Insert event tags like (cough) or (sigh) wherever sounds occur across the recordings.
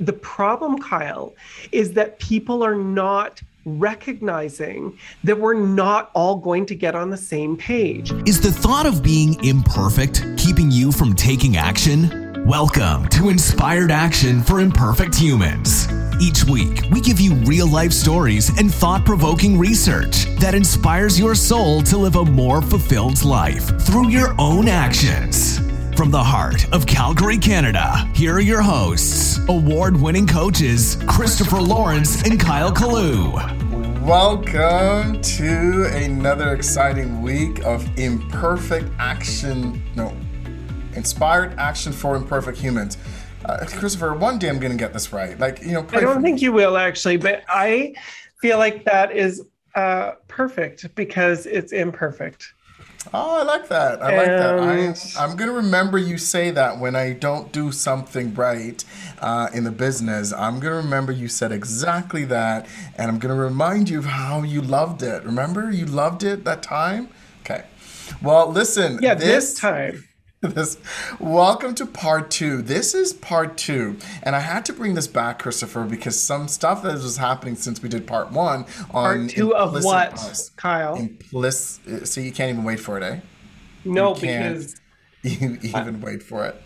the problem, Kyle, is that people are not recognizing that we're not all going to get on the same page. Is the thought of being imperfect keeping you from taking action? Welcome to Inspired Action for Imperfect Humans. Each week, we give you real life stories and thought provoking research that inspires your soul to live a more fulfilled life through your own actions. From the heart of Calgary, Canada, here are your hosts, award winning coaches Christopher Lawrence and Kyle Kalu. Welcome to another exciting week of imperfect action. No, inspired action for imperfect humans. Uh, Christopher, one day I'm going to get this right. Like, you know, I don't think you will actually, but I feel like that is uh, perfect because it's imperfect. Oh, I like that. I like that. I, I'm going to remember you say that when I don't do something right uh, in the business. I'm going to remember you said exactly that. And I'm going to remind you of how you loved it. Remember? You loved it that time? Okay. Well, listen. Yeah, this, this time. This. Welcome to part two. This is part two. And i had to bring this back christopher because some stuff that was happening since we did part one on part two of what bias. kyle? Implicit so you can't even wait for it eh? No because you (laughs) even I, wait for it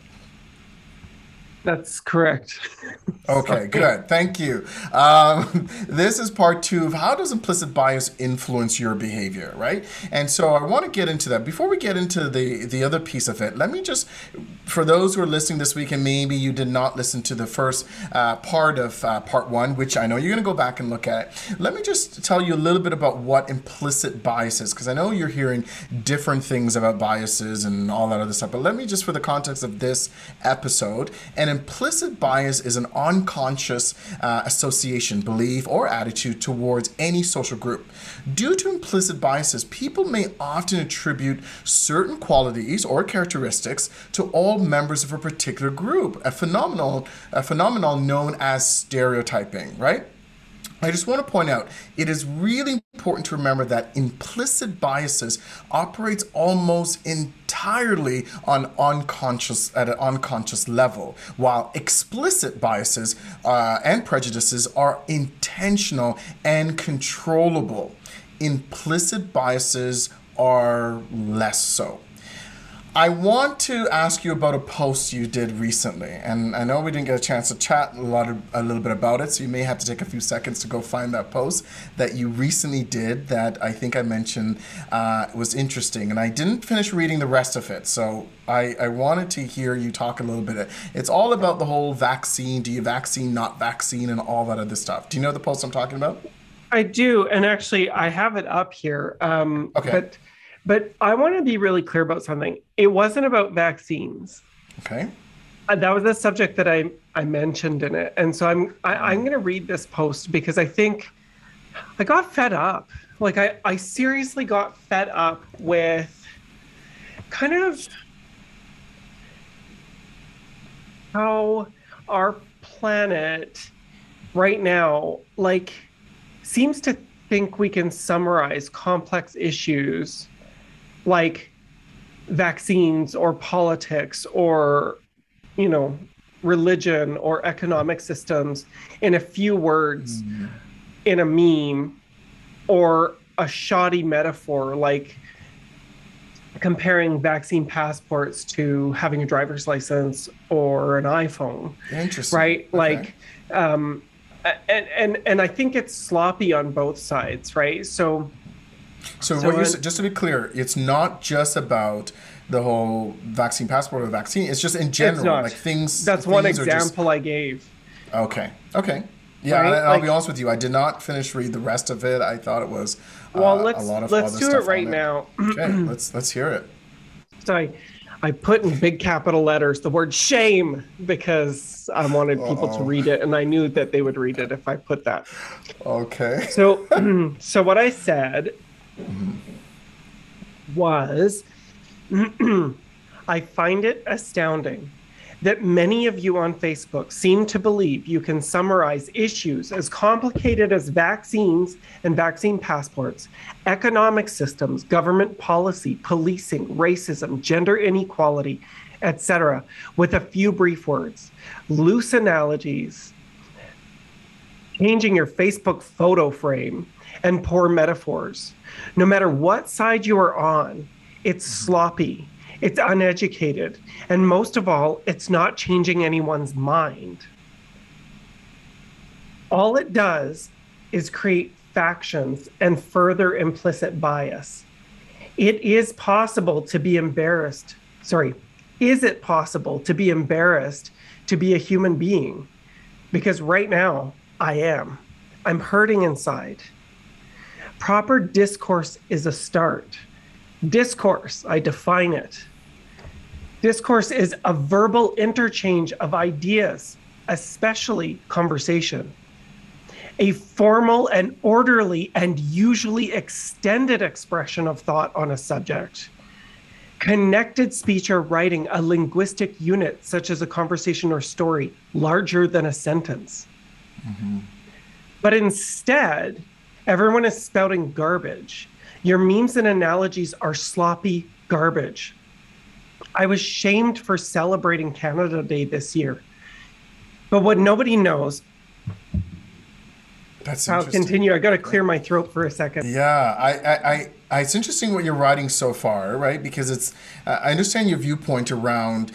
that's correct. (laughs) okay, good. Thank you. Um, (laughs) this is part two of how does implicit bias influence your behavior, right? And so I want to get into that. Before we get into the the other piece of it, let me just, for those who are listening this week and maybe you did not listen to the first uh, part of uh, part one, which I know you're going to go back and look at. Let me just tell you a little bit about what implicit bias is, because I know you're hearing different things about biases and all that other stuff. But let me just, for the context of this episode, and implicit bias is an unconscious uh, association, belief, or attitude towards any social group. Due to implicit biases, people may often attribute certain qualities or characteristics to all members of a particular group, a phenomenon, a phenomenon known as stereotyping, right? I just want to point out it is really important to remember that implicit biases operates almost entirely on unconscious at an unconscious level, while explicit biases uh, and prejudices are intentional and controllable. Implicit biases are less so. I want to ask you about a post you did recently, and I know we didn't get a chance to chat a lot of, a little bit about it, so you may have to take a few seconds to go find that post that you recently did that I think I mentioned uh, was interesting, and I didn't finish reading the rest of it, so I, I wanted to hear you talk a little bit. It's all about the whole vaccine, do you vaccine, not vaccine, and all that other stuff. Do you know the post I'm talking about? I do, and actually I have it up here. Um, okay. But but I want to be really clear about something. It wasn't about vaccines. Okay. Uh, that was a subject that I I mentioned in it, and so I'm I, I'm going to read this post because I think I got fed up. Like I I seriously got fed up with kind of how our planet right now like seems to think we can summarize complex issues like vaccines or politics or you know religion or economic systems in a few words mm. in a meme or a shoddy metaphor like comparing vaccine passports to having a driver's license or an iphone interesting right okay. like um and and and i think it's sloppy on both sides right so so, so what you're, just to be clear, it's not just about the whole vaccine passport or the vaccine. It's just in general, like things. That's things one example just, I gave. Okay. Okay. Yeah, right? I, will like, be honest with you. I did not finish read the rest of it. I thought it was uh, well. Let's a lot of let's do it right now. okay, (clears throat) let's let's hear it. So I, I put in big capital letters the word shame because I wanted people Uh-oh. to read it, and I knew that they would read it if I put that. Okay. So, (laughs) (clears throat) so what I said was (clears throat) I find it astounding that many of you on Facebook seem to believe you can summarize issues as complicated as vaccines and vaccine passports, economic systems, government policy, policing, racism, gender inequality, etc., with a few brief words, loose analogies, changing your Facebook photo frame, and poor metaphors. No matter what side you are on, it's mm-hmm. sloppy, it's uneducated, and most of all, it's not changing anyone's mind. All it does is create factions and further implicit bias. It is possible to be embarrassed. Sorry, is it possible to be embarrassed to be a human being? Because right now, I am. I'm hurting inside. Proper discourse is a start. Discourse, I define it. Discourse is a verbal interchange of ideas, especially conversation. A formal and orderly and usually extended expression of thought on a subject. Connected speech or writing, a linguistic unit such as a conversation or story, larger than a sentence. Mm-hmm. But instead, everyone is spouting garbage. Your memes and analogies are sloppy garbage. I was shamed for celebrating Canada Day this year. But what nobody knows that's I'll continue. I got to clear my throat for a second. Yeah, I, I, I, I, it's interesting what you're writing so far, right? Because it's, I understand your viewpoint around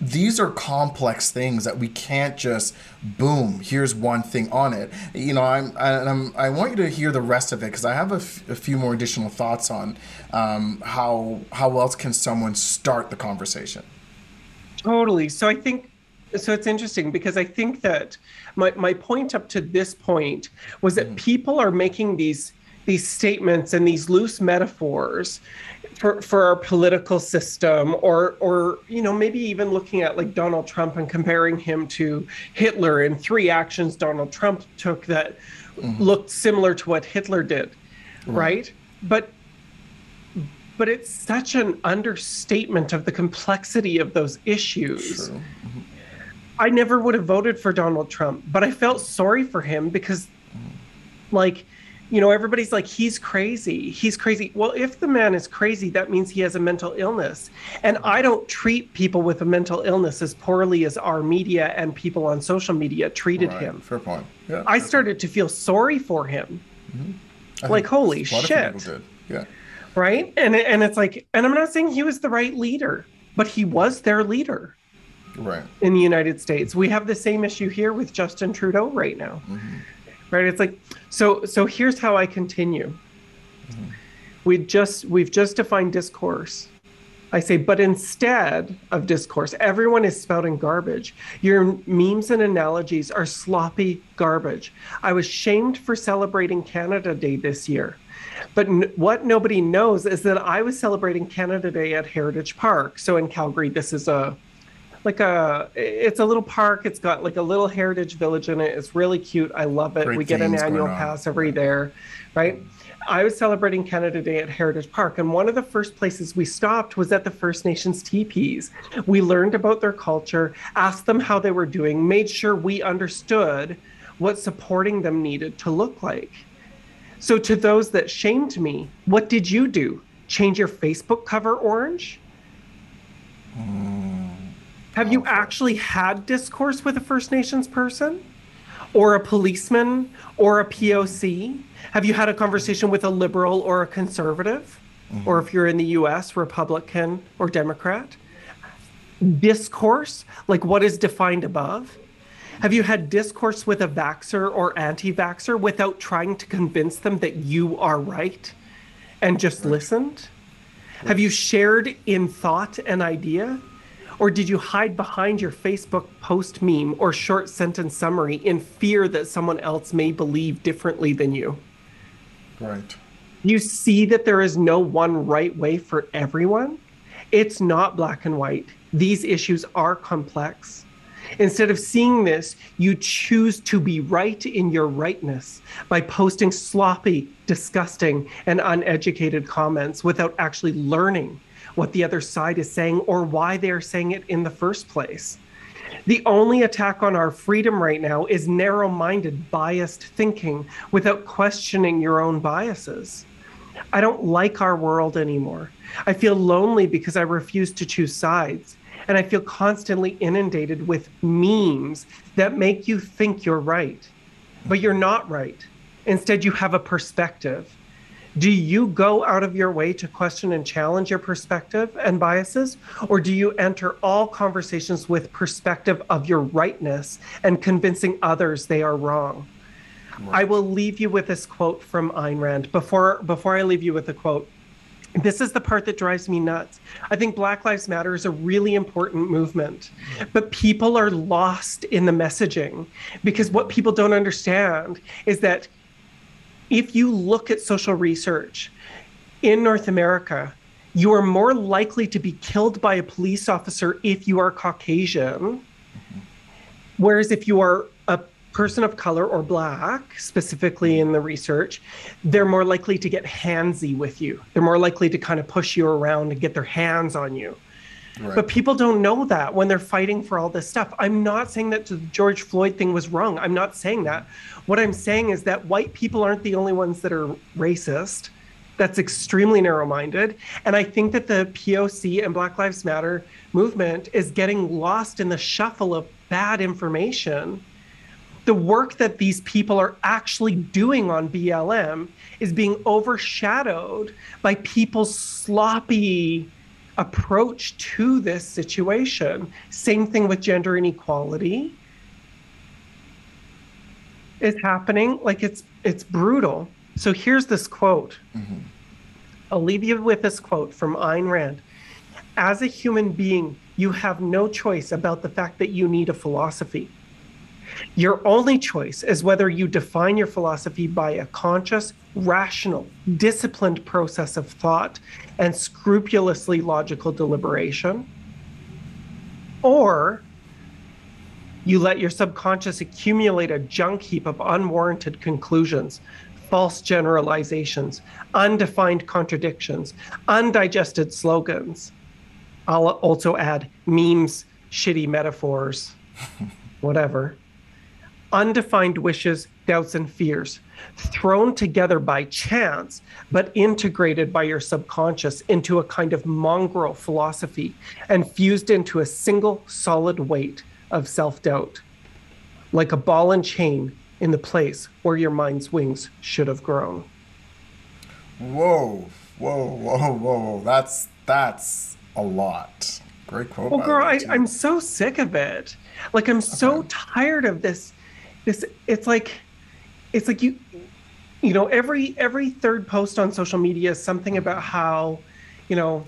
these are complex things that we can't just boom. Here's one thing on it. You know, I'm, I'm I want you to hear the rest of it because I have a, f- a few more additional thoughts on um, how how else can someone start the conversation. Totally. So I think so it's interesting because I think that my, my point up to this point was that mm. people are making these these statements and these loose metaphors for, for our political system or or you know maybe even looking at like Donald Trump and comparing him to Hitler and three actions Donald Trump took that mm-hmm. looked similar to what Hitler did right. right but but it's such an understatement of the complexity of those issues mm-hmm. I never would have voted for Donald Trump, but I felt sorry for him because, like, you know, everybody's like, he's crazy. He's crazy. Well, if the man is crazy, that means he has a mental illness. And I don't treat people with a mental illness as poorly as our media and people on social media treated right. him. Fair point. Yeah. I started to feel sorry for him. Mm-hmm. Like, holy shit. Yeah. Right. And, and it's like, and I'm not saying he was the right leader, but he was their leader right. in the United States. We have the same issue here with Justin Trudeau right now. Mm-hmm. Right? It's like so so here's how I continue. Mm-hmm. We just we've just defined discourse. I say, but instead of discourse, everyone is spouting garbage. Your memes and analogies are sloppy garbage. I was shamed for celebrating Canada Day this year. But n- what nobody knows is that I was celebrating Canada Day at Heritage Park. So in Calgary, this is a like a it's a little park. It's got like a little heritage village in it. It's really cute. I love it. Great we get an annual pass every there, right? I was celebrating Canada Day at Heritage Park, and one of the first places we stopped was at the First Nations teepees. We learned about their culture, asked them how they were doing, made sure we understood what supporting them needed to look like. So, to those that shamed me, what did you do? Change your Facebook cover orange? Mm. Have you actually had discourse with a First Nations person? Or a policeman? Or a POC? Have you had a conversation with a liberal or a conservative? Mm-hmm. Or if you're in the US, Republican or Democrat? Discourse, like what is defined above? Have you had discourse with a vaxer or anti vaxer without trying to convince them that you are right and just listened? Have you shared in thought an idea or did you hide behind your Facebook post meme or short sentence summary in fear that someone else may believe differently than you? Right. You see that there is no one right way for everyone. It's not black and white. These issues are complex. Instead of seeing this, you choose to be right in your rightness by posting sloppy, disgusting, and uneducated comments without actually learning what the other side is saying or why they're saying it in the first place. The only attack on our freedom right now is narrow minded, biased thinking without questioning your own biases. I don't like our world anymore. I feel lonely because I refuse to choose sides. And I feel constantly inundated with memes that make you think you're right. but you're not right. Instead, you have a perspective. Do you go out of your way to question and challenge your perspective and biases? Or do you enter all conversations with perspective of your rightness and convincing others they are wrong? Right. I will leave you with this quote from Ayn Rand. Before before I leave you with a quote, this is the part that drives me nuts. I think Black Lives Matter is a really important movement, but people are lost in the messaging because what people don't understand is that if you look at social research in North America, you are more likely to be killed by a police officer if you are Caucasian. Whereas if you are a person of color or black, specifically in the research, they're more likely to get handsy with you. They're more likely to kind of push you around and get their hands on you. But people don't know that when they're fighting for all this stuff. I'm not saying that the George Floyd thing was wrong. I'm not saying that. What I'm saying is that white people aren't the only ones that are racist. That's extremely narrow minded. And I think that the POC and Black Lives Matter movement is getting lost in the shuffle of bad information the work that these people are actually doing on BLM is being overshadowed by people's sloppy approach to this situation. Same thing with gender inequality. It's happening like it's it's brutal. So here's this quote. Mm-hmm. I'll leave you with this quote from Ayn Rand. As a human being, you have no choice about the fact that you need a philosophy. Your only choice is whether you define your philosophy by a conscious, rational, disciplined process of thought and scrupulously logical deliberation, or you let your subconscious accumulate a junk heap of unwarranted conclusions, false generalizations, undefined contradictions, undigested slogans. I'll also add memes, shitty metaphors, (laughs) whatever undefined wishes, doubts, and fears, thrown together by chance, but integrated by your subconscious into a kind of mongrel philosophy and fused into a single solid weight of self doubt, like a ball and chain in the place where your mind's wings should have grown. Whoa, whoa, whoa, whoa. That's, that's a lot. Great quote. Well, girl, I, I'm so sick of it. Like, I'm so okay. tired of this this it's like it's like you you know every every third post on social media is something about how you know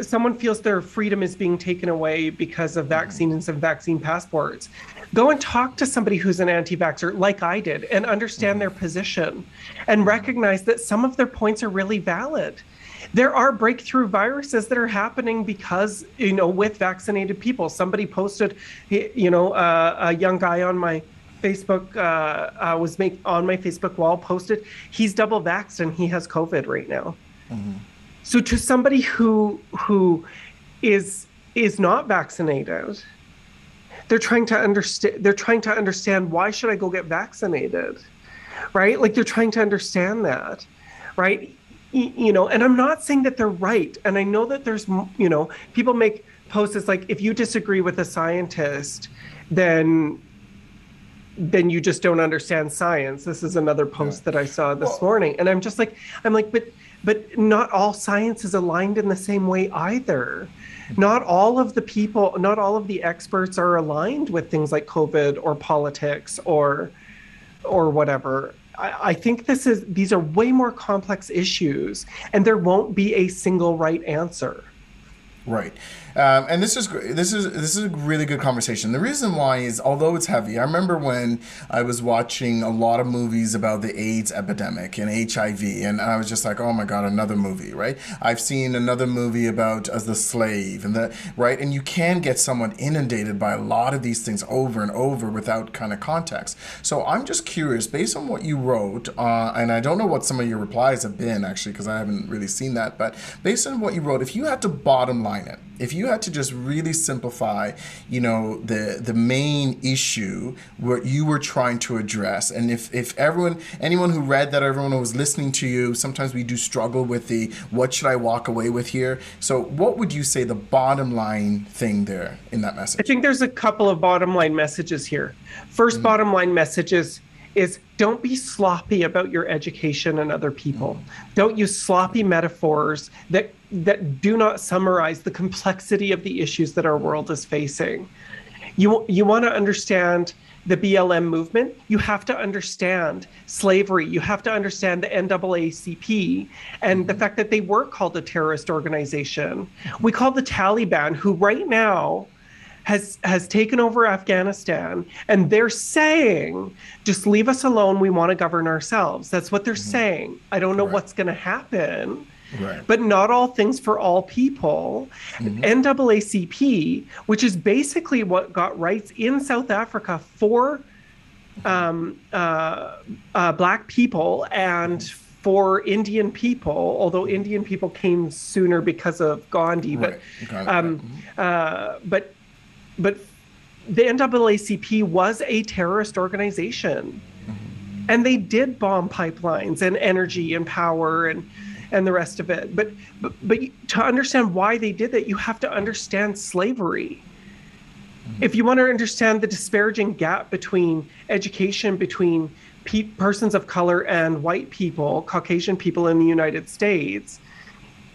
someone feels their freedom is being taken away because of vaccines and some vaccine passports. Go and talk to somebody who's an anti-vaxxer like i did and understand their position and recognize that some of their points are really valid. There are breakthrough viruses that are happening because you know with vaccinated people. Somebody posted you know uh, a young guy on my Facebook uh, uh, was make on my Facebook wall posted. He's double vaxxed and he has COVID right now. Mm-hmm. So to somebody who who is is not vaccinated, they're trying to understand. They're trying to understand why should I go get vaccinated, right? Like they're trying to understand that, right? You know, and I'm not saying that they're right. And I know that there's, you know, people make posts like if you disagree with a scientist, then then you just don't understand science. This is another post yeah. that I saw this well, morning. And I'm just like, I'm like, but but not all science is aligned in the same way either. Mm-hmm. Not all of the people, not all of the experts are aligned with things like COVID or politics or or whatever. I, I think this is these are way more complex issues and there won't be a single right answer. Right. Um, and this is this is this is a really good conversation. The reason why is although it's heavy. I remember when I was watching a lot of movies about the AIDS epidemic and HIV, and I was just like, oh my god, another movie, right? I've seen another movie about as the slave and the right, and you can get someone inundated by a lot of these things over and over without kind of context. So I'm just curious, based on what you wrote, uh, and I don't know what some of your replies have been actually because I haven't really seen that, but based on what you wrote, if you had to bottom line it if you had to just really simplify, you know, the the main issue what you were trying to address, and if if everyone, anyone who read that, everyone who was listening to you, sometimes we do struggle with the what should I walk away with here. So, what would you say the bottom line thing there in that message? I think there's a couple of bottom line messages here. 1st mm-hmm. bottom line message is is don't be sloppy about your education and other people. Don't use sloppy metaphors that that do not summarize the complexity of the issues that our world is facing. You you want to understand the BLM movement, you have to understand slavery. You have to understand the NAACP and the fact that they were called a terrorist organization. We call the Taliban, who right now has has taken over Afghanistan and they're saying just leave us alone we want to govern ourselves that's what they're mm-hmm. saying i don't know right. what's going to happen right. but not all things for all people mm-hmm. NAACP which is basically what got rights in South Africa for um, uh, uh, black people and for Indian people, although Indian people came sooner because of Gandhi, but right. um, mm-hmm. uh, but but the NAACP was a terrorist organization. Mm-hmm. And they did bomb pipelines and energy and power and and the rest of it. But, but but to understand why they did that, you have to understand slavery. Mm-hmm. If you want to understand the disparaging gap between education between pe- persons of color and white people, Caucasian people in the United States,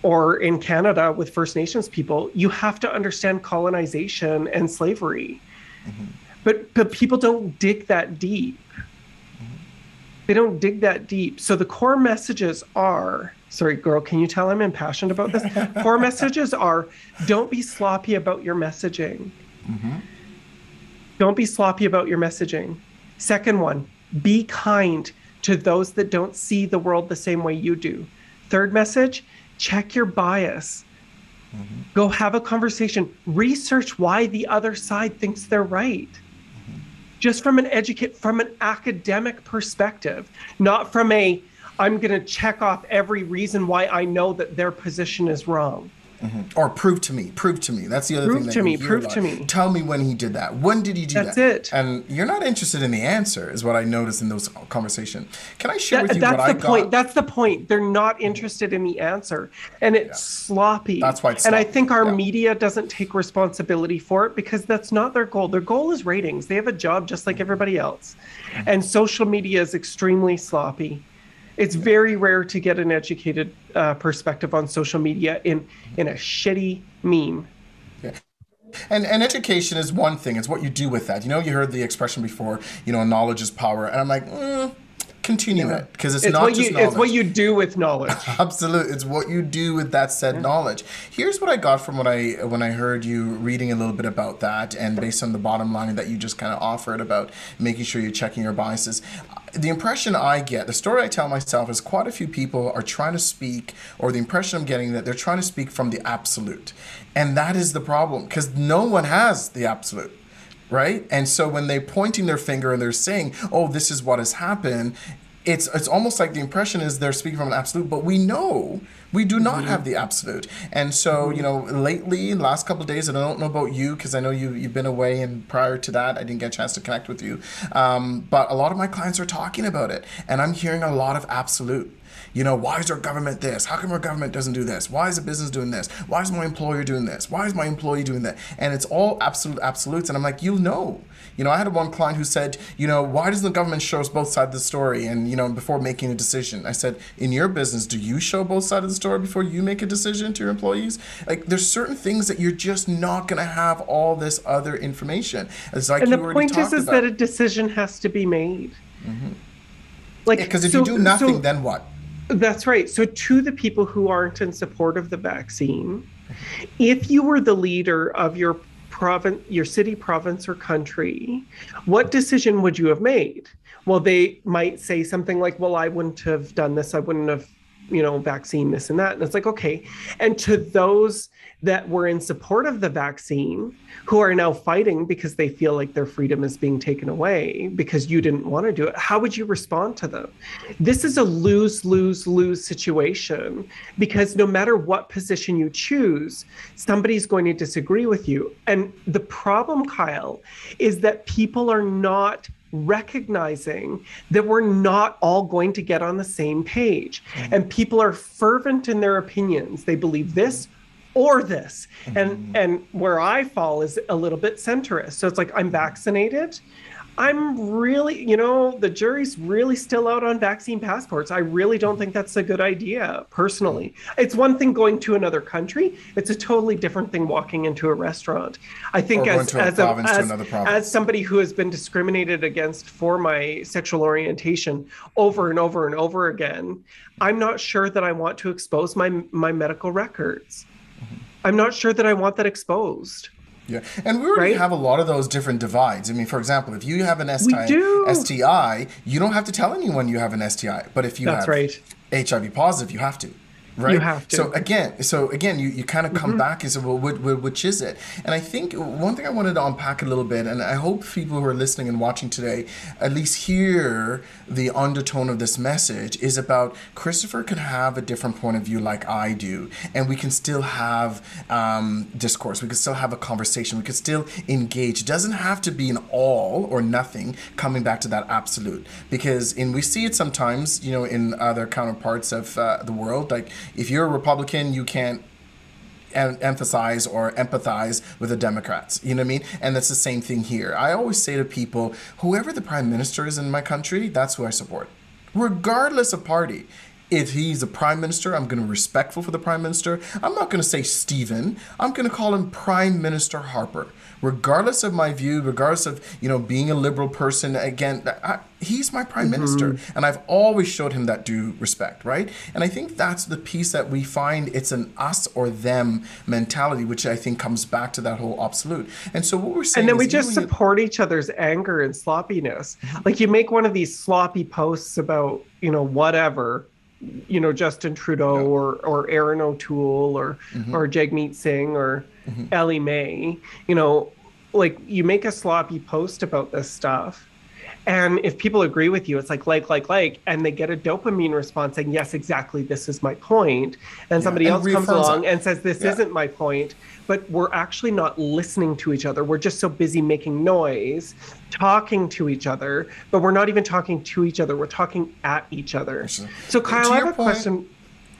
or in Canada with First Nations people, you have to understand colonization and slavery. Mm-hmm. But but people don't dig that deep. Mm-hmm. They don't dig that deep. So the core messages are sorry, girl, can you tell I'm impassioned about this? (laughs) core messages are don't be sloppy about your messaging. Mm-hmm. Don't be sloppy about your messaging. Second one, be kind to those that don't see the world the same way you do. Third message, check your bias. Mm-hmm. Go have a conversation. Research why the other side thinks they're right. Mm-hmm. Just from an educate from an academic perspective, not from a I'm going to check off every reason why I know that their position is wrong. Mm-hmm. Or prove to me, prove to me. That's the other prove thing. Prove to me, prove to me. Tell me when he did that. When did he do That's that? That's it. And you're not interested in the answer, is what I noticed in those conversations. Can I share that, with you that's what the I point. got? That's the point. That's the point. They're not interested in the answer, and it's yeah. sloppy. That's why. It's and sloppy. I think our yeah. media doesn't take responsibility for it because that's not their goal. Their goal is ratings. They have a job just like everybody else, mm-hmm. and social media is extremely sloppy it's very rare to get an educated uh, perspective on social media in in a shitty meme. Yeah. And and education is one thing. It's what you do with that. You know, you heard the expression before. You know, knowledge is power. And I'm like, mm, continue yeah. it because it's, it's, not what just you, knowledge. It's what you do with knowledge. (laughs) Absolutely, it's what you do with that said yeah. knowledge. Here's what I got from what I when I heard you reading a little bit about that, and based on the bottom line that you just kind of offered about making sure you're checking your biases. The impression I get, the story I tell myself is quite a few people are trying to speak, or the impression I'm getting that they're trying to speak from the absolute. And that is the problem because no one has the absolute right? And so when they're pointing their finger and they're saying, "Oh, this is what has happened," it's it's almost like the impression is they're speaking from an absolute, but we know we do not mm-hmm. have the absolute. And so, mm-hmm. you know, lately, last couple of days, and I don't know about you because I know you you've been away, and prior to that, I didn't get a chance to connect with you. Um, but a lot of my clients are talking about it, and I'm hearing a lot of absolute. You know, why is our government this? How come our government doesn't do this? Why is the business doing this? Why is my employer doing this? Why is my employee doing that? And it's all absolute absolutes. And I'm like, you know. You know, I had one client who said, you know, why doesn't the government show us both sides of the story? And, you know, before making a decision, I said, in your business, do you show both sides of the story before you make a decision to your employees? Like, there's certain things that you're just not going to have all this other information. It's like and the point is, is about. that a decision has to be made. Mm-hmm. Like, because if so, you do nothing, so, then what? That's right. So, to the people who aren't in support of the vaccine, if you were the leader of your province, your city, province, or country, what decision would you have made? Well, they might say something like, "Well, I wouldn't have done this. I wouldn't have you know, vaccine, this and that. And it's like, okay. And to those that were in support of the vaccine who are now fighting because they feel like their freedom is being taken away because you didn't want to do it, how would you respond to them? This is a lose, lose, lose situation because no matter what position you choose, somebody's going to disagree with you. And the problem, Kyle, is that people are not recognizing that we're not all going to get on the same page. Mm-hmm. And people are fervent in their opinions. They believe this or this. Mm-hmm. And and where I fall is a little bit centrist. So it's like I'm vaccinated. I'm really, you know, the jury's really still out on vaccine passports. I really don't think that's a good idea, personally. It's one thing going to another country, it's a totally different thing walking into a restaurant. I think as to a as, province to as, another province. as somebody who has been discriminated against for my sexual orientation over and over and over again, I'm not sure that I want to expose my my medical records. Mm-hmm. I'm not sure that I want that exposed. Yeah, and we already Right? have a lot of those different divides. I mean, for example, if you have an STI. STI, you don't have to tell anyone you have an STI. But if you That's have right. HIV positive, you have to. Right? have to. Mm-hmm. So again, so again, you, you kind of come back and say, well, which, which is it? And I think one thing I wanted to unpack a little bit, and I hope people who are listening and watching today at least hear the undertone of this message, is about Christopher can have a different point of view like I do, and we can still have um, discourse. We can still have a conversation. We can still engage. It doesn't have to be an all or nothing. Coming back to that absolute, because and we see it sometimes, you know, in other counterparts of uh, the world. Like if you're a Republican, you can't em- emphasize or empathize with the Democrats. You know what I mean? And that's the same thing here. I always say to people, whoever the prime minister is in my country, that's who I support, regardless of party. If he's a prime minister, I'm going to be respectful for the prime minister. I'm not going to say Stephen. I'm going to call him Prime Minister Harper. Regardless of my view, regardless of you know being a liberal person, again, I, he's my prime minister, and I've always showed him that due respect, right? And I think that's the piece that we find it's an us or them mentality, which I think comes back to that whole absolute. And so what we're saying, and then we just support each other's anger and sloppiness Mm-hmm. like you make one of these sloppy posts about you know whatever you know justin trudeau or or erin o'toole or Mm-hmm. or jagmeet singh or ellie may you know like you make a sloppy post about this stuff and if people agree with you, it's like like like like, and they get a dopamine response saying, "Yes, exactly, this is my point." And somebody and else comes along that. and says, "This Yeah. isn't my point," but we're actually not listening to each other. We're just so busy making noise, talking to each other, but we're not even talking to each other. We're talking at each other. So- So, Kyle, I have a point- question.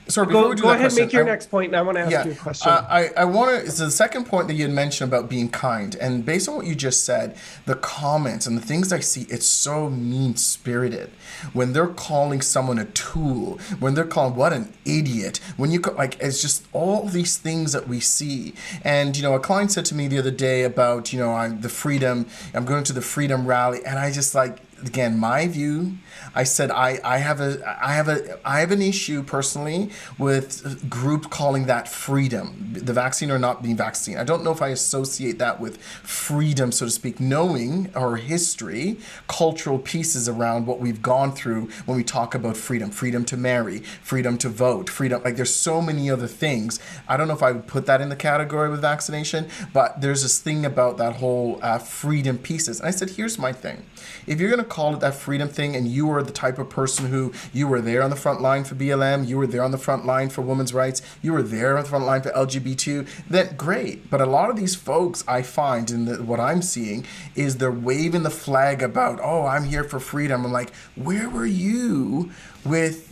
Sorry, Go, go ahead, question, make your I- next point, and I want to ask you a question. Uh, I, I want to, so the second point that you had mentioned about being kind, and based on what you just said, the comments and the things I see, it's so mean spirited. When they're calling someone a tool, when they're calling, what an idiot, when you, like, it's just all these things that we see. And, you know, a client said to me the other day about, you know, I'm the freedom, I'm going to the freedom rally, and I just like, again, my view, I said I, I have a I have a I have an issue personally with group calling that freedom, the vaccine or not being vaccine. I don't know if I associate that with freedom, so to speak, knowing our history, cultural pieces around what we've gone through when we talk about freedom, freedom to marry, freedom to vote, freedom. Like there's so many other things. I don't know if I would put that in the category with vaccination, but there's this thing about that whole uh, freedom pieces. And I said, here's my thing. If you're to call it that freedom thing and you are the type of person who you were there on the front line for BLM, you were there on the front line for women's rights, you were there on the front line for LGBT, then great. But a lot of these folks I find in the, what I'm seeing is they're waving the flag about, oh, I'm here for freedom. I'm like, where were you with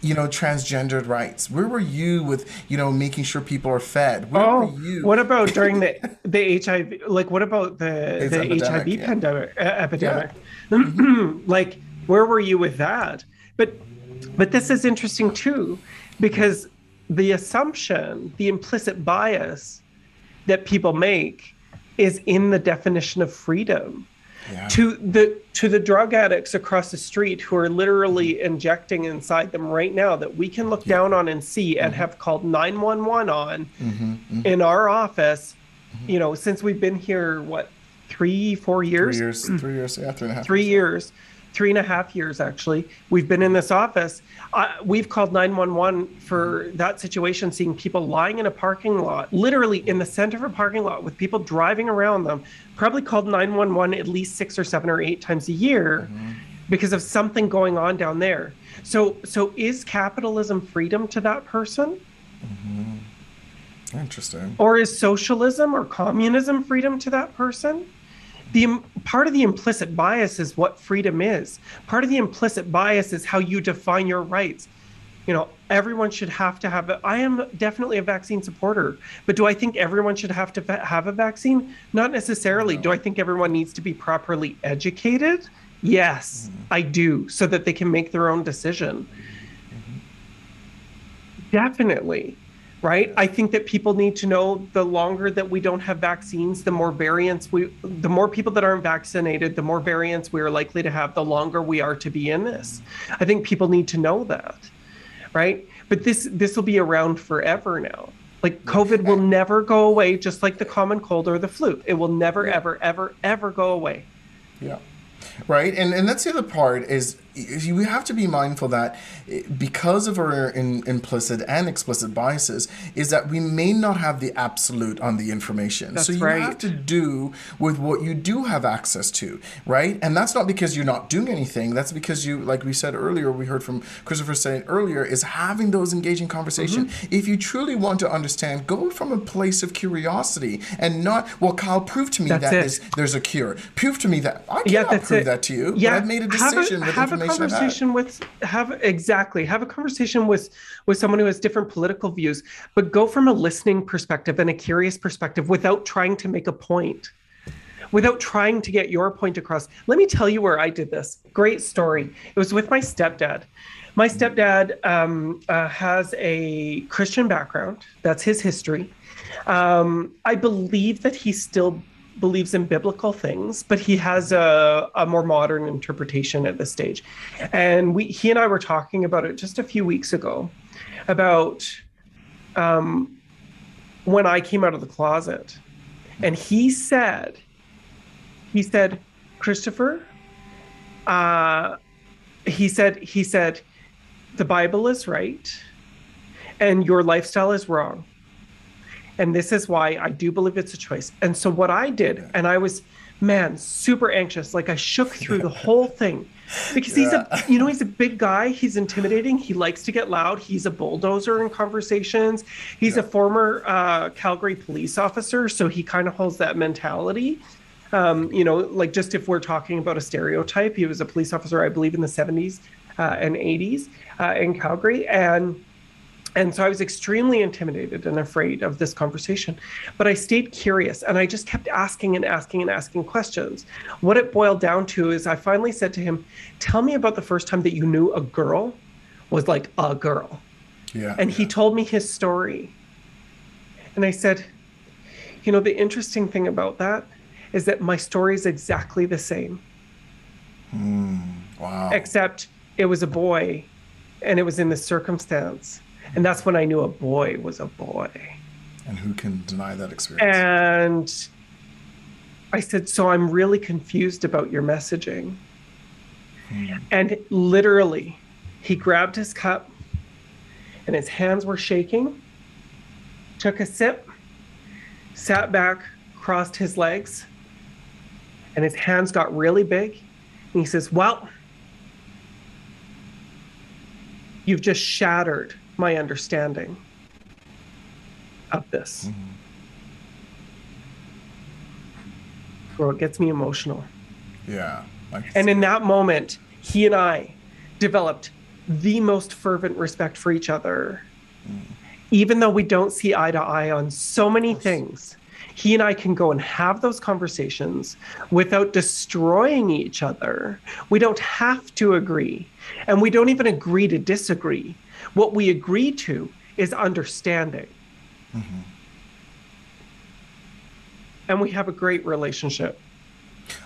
you know, transgendered rights? Where were you with, you know, making sure people are fed? Where Oh, were you? what about during the (laughs) the HIV? Like, what about the It's the epidemic, HIV yeah. pandemic uh, epidemic? (clears throat) like, where were you with that? But but this is interesting too, because the assumption, the implicit bias that people make, is in the definition of freedom. Yeah. To the to the drug addicts across the street who are literally mm-hmm. injecting inside them right now that we can look down on and see Mm-hmm. and have called 911 on mm-hmm. Mm-hmm. in our office, you know, since we've been here, what, three four years? three years, mm. three years, yeah, three and a half. Three years. Three and a half years actually. We've been in this office. Uh, we've called 911 for that situation, seeing people lying in a parking lot, literally in the center of a parking lot with people driving around them. Probably called 911 at least six or seven or eight times a year because of something going on down there. So, so is capitalism freedom to that person? Interesting. or is socialism or communism freedom to that person the part of the implicit bias is what freedom is part of the implicit bias is how you define your rights you know everyone should have to have it. I am definitely a vaccine supporter, but do I think everyone should have to have a vaccine? Not necessarily. No. Do I think everyone needs to be properly educated? Yes, mm-hmm. I do, so that they can make their own decision. Mm-hmm. Definitely right? I think that people need to know the longer that we don't have vaccines the more variants we the more people that aren't vaccinated the more variants we are likely to have the longer we are to be in this. I think people need to know that right? But this this will be around forever now. Like covid will never go away just like the common cold or the flu. It will never ever ever ever go away. Yeah. Right? And and that's the other part is we have to be mindful that eh, because of our in, implicit and explicit biases is that we may not have the absolute on the information. That's so you right. have to do with what you do have access to right? And that's not because you're not doing anything. That's because you like we said earlier we heard from christopher saying earlier is having those engaging conversation. Mm-hmm. if you truly want to understand go from a place of curiosity and not well kyle prove to me that's that there's a cure. Prove to me that i cannot yeah, prove it. that to you yeah, i've made a decision have a, with a conversation with have exactly. Have a conversation with with someone who has different political views but go from a listening perspective and a curious perspective without trying to make a point. Without trying to get your point across. Let me tell you where i did this. Great story. It was with my stepdad. My stepdad um, uh, has a christian background. That's his history. Um, i believe that he still believes in biblical things, but he has a, a more modern interpretation at this stage. And we, he and I were talking about it just a few weeks ago about um, when I came out of the closet. And he said, he said, Christopher, uh, he said, he said, the Bible is right and your lifestyle is wrong and this is why I do believe it's a choice. And so what I did, and I was, man, super anxious. Like I shook through the whole thing because he's a, you know, he's a big guy. He's intimidating. He likes to get loud. He's a bulldozer in conversations. He's yeah. a former uh, Calgary police officer, so he kind of holds that mentality. Um, you know, like just if we're talking about a stereotype, he was a police officer, I believe, in the 70s uh, and 80s uh, in Calgary, and and so I was extremely intimidated and afraid of this conversation. But I stayed curious and I just kept asking and asking and asking questions. What it boiled down to is I finally said to him, Tell me about the first time that you knew a girl was like a girl. Yeah. And he told me his story. And I said, You know, the interesting thing about that is that my story is exactly the same. Mm, wow. Except it was a boy and it was in this circumstance and that's when I knew a boy was a boy. And who can deny that experience? And I said, So I'm really confused about your messaging. Hmm. And literally, he grabbed his cup and his hands were shaking, took a sip, sat back, crossed his legs, and his hands got really big. And he says, Well, you've just shattered my understanding of this. Mm-hmm. It gets me emotional. Yeah. And in that moment, he and I developed the most fervent respect for each other. Mm. Even though we don't see eye to eye on so many things, he and I can go and have those conversations without destroying each other. We don't have to agree. And we don't even agree to disagree. What we agree to is understanding. Mm-hmm. And we have a great relationship.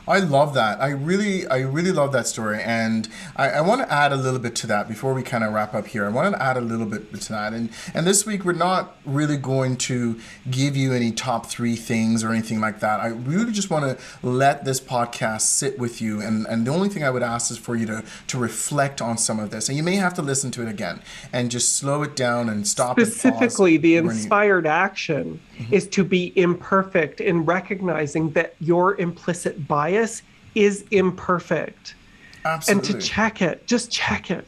I love that. I really, I really love that story, and I, I want to add a little bit to that before we kind of wrap up here. I want to add a little bit to that, and and this week we're not really going to give you any top three things or anything like that. I really just want to let this podcast sit with you, and and the only thing I would ask is for you to to reflect on some of this, and you may have to listen to it again and just slow it down and stop. Specifically, the inspired you... action mm-hmm. is to be imperfect in recognizing that your implicit bias is imperfect. Absolutely. And to check it, just check it.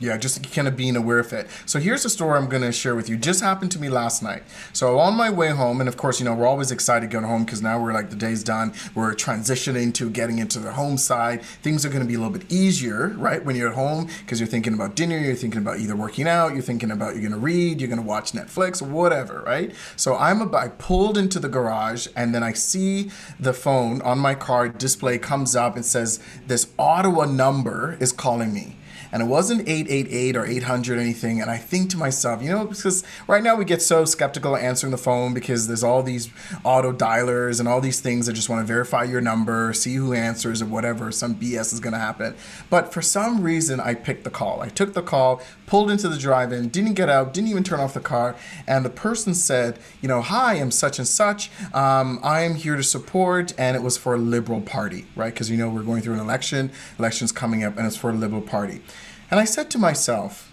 Yeah, just kind of being aware of it. So here's a story I'm going to share with you. Just happened to me last night. So on my way home, and of course, you know, we're always excited going home because now we're like the day's done. We're transitioning to getting into the home side. Things are going to be a little bit easier, right? When you're at home because you're thinking about dinner, you're thinking about either working out, you're thinking about you're going to read, you're going to watch Netflix, whatever, right? So I'm about, I pulled into the garage and then I see the phone on my car display comes up and says this Ottawa number is calling me and it wasn't 888 or 800 or anything. And I think to myself, you know, because right now we get so skeptical answering the phone because there's all these auto dialers and all these things that just want to verify your number, see who answers or whatever. Some BS is going to happen. But for some reason, I picked the call. I took the call, pulled into the drive in, didn't get out, didn't even turn off the car. And the person said, you know, hi, I'm such and such. Um, I am here to support. And it was for a Liberal Party, right? Because, you know, we're going through an election, election's coming up, and it's for a Liberal Party. And I said to myself,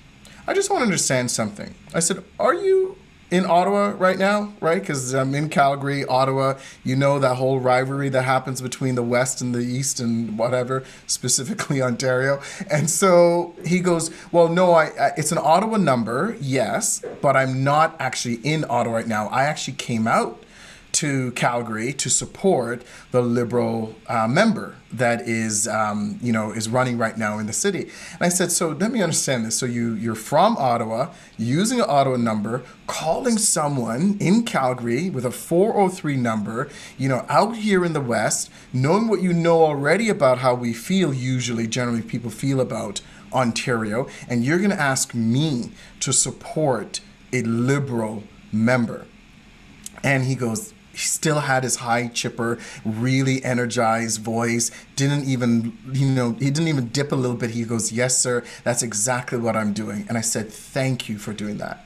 I just want to understand something. I said, Are you in Ottawa right now, right? Because I'm in Calgary, Ottawa. You know that whole rivalry that happens between the West and the East and whatever, specifically (laughs) Ontario. And so he goes, "Well, no, I, I, it's an Ottawa number, yes, but I'm not actually in Ottawa right now. I actually came out to Calgary to support the Liberal uh, member that is, um, you know, is running right now in the city. And I said, so let me understand this. So you you're from Ottawa, using an Ottawa number, calling someone in Calgary with a 403 number, you know, out here in the West, knowing what you know already about how we feel. Usually, generally, people feel about Ontario, and you're going to ask me to support a Liberal member. And he goes, he still had his high chipper really energized voice. Didn't even you know he didn't even dip a little bit. He goes yes sir. That's exactly what i'm doing. And i said thank you for doing that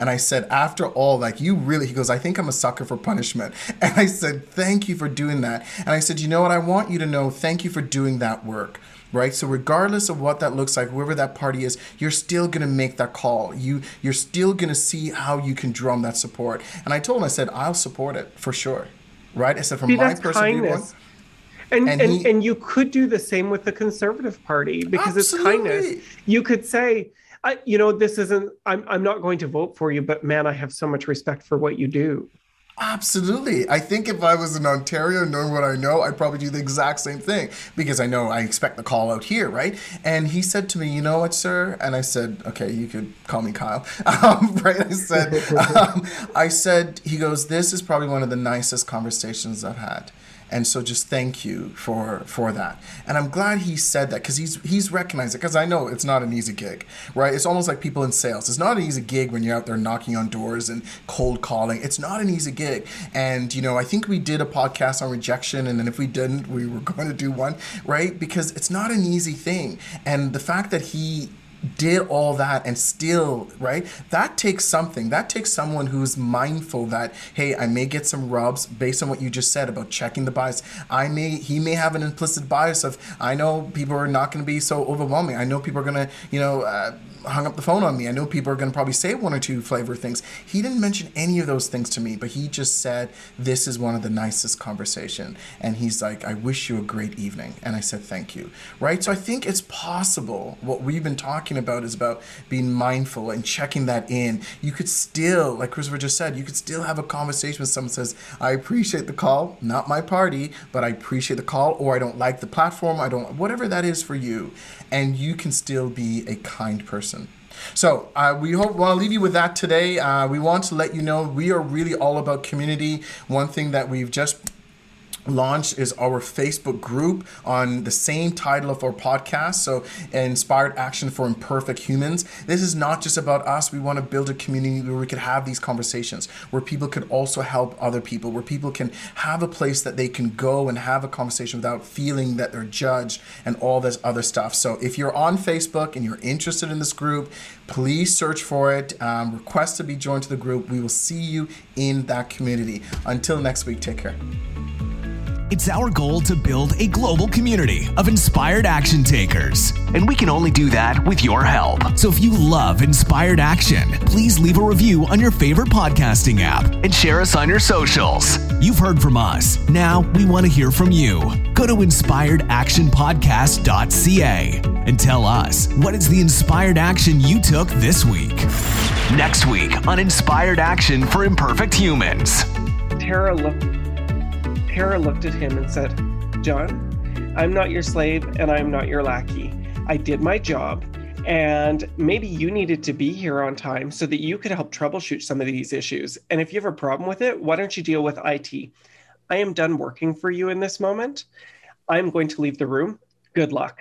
and I said, after all, like you really, he goes, I think I'm a sucker for punishment. (laughs) And I said, thank you for doing that. And I said, you know what? I want you to know, thank you for doing that work right? So regardless of what that looks like, whoever that party is, you're still gonna make that call. You you're still gonna see how you can drum that support. And I told him, I said, I'll support it for sure, right? I said, from See, my personal kindness. viewpoint. And And and, he- and you could do the same with the Conservative Party because it's kindness. You could say, I, you know, this isn't. I'm I'm not going to vote for you, but man, I have so much respect for what you do. Absolutely. I think if I was in Ontario, knowing what I know, I'd probably do the exact same thing because I know I expect the call out here, right? And he said to me, "You know what, sir?" And I said, "Okay, you could call me Kyle." (laughs) Um, right? I said, (laughs) um, "I said." He goes, "This is probably one of the nicest conversations I've had." And so just thank you for for that. And I'm glad he said that because he's he's recognized it because I know it's not an easy gig, right? It's almost like people in sales. It's not an easy gig when you're out there knocking on doors and cold calling. It's not an easy gig. And you know, I think we did a podcast on rejection, and then if we didn't, we were (laughs) going to do one, right? Because it's not an easy thing. And the fact that he did all that and still right? That takes something. That takes someone who's mindful that hey i may get some rubs based on what you just said about checking the bias. I may he may have an implicit bias of i know people are not going to be so overwhelming. I know people are going to you know uh, hung up the phone on me. I know people are going to probably say one or two flavor things. He didn't mention any of those things to me but he just said this is one of the nicest conversation. And he's like i wish you a great evening. And i said thank you. Right? So i think it's possible what we've been talking about is about being mindful and checking that in you could still like christopher just said you could still have a conversation with someone says i appreciate the call not my party but i appreciate the call or i don't like the platform i don't whatever that is for you and you can still be a kind person so uh, we hope want to leave you with that today. Uh, we want to let you know we are really all about community. One thing that we've just launched is our Facebook group on the same title of our podcast. So, Inspired Action for Imperfect Humans. This is not just about us. We want to build a community where we could have these conversations, where people could also help other people, where people can have a place that they can go and have a conversation without feeling that they're judged and all this other stuff. So, if you're on Facebook and you're interested in this group, please search for it. Um, request to be joined to the group. We will see you in that community. Until next week, take care. It's our goal to build a global community of inspired action takers. And we can only do that with your help. So if you love inspired action, please leave a review on your favorite podcasting app and share us on your socials. You've heard from us. Now we want to hear from you. Go to inspiredactionpodcast.ca and tell us what is the inspired action you took this week. Next week on Inspired Action for Imperfect Humans. Tara Tara looked at him and said, "John, I'm not your slave and I'm not your lackey. I did my job and maybe you needed to be here on time so that you could help troubleshoot some of these issues. And if you have a problem with it, why don't you deal with IT? I am done working for you in this moment. I'm going to leave the room. Good luck.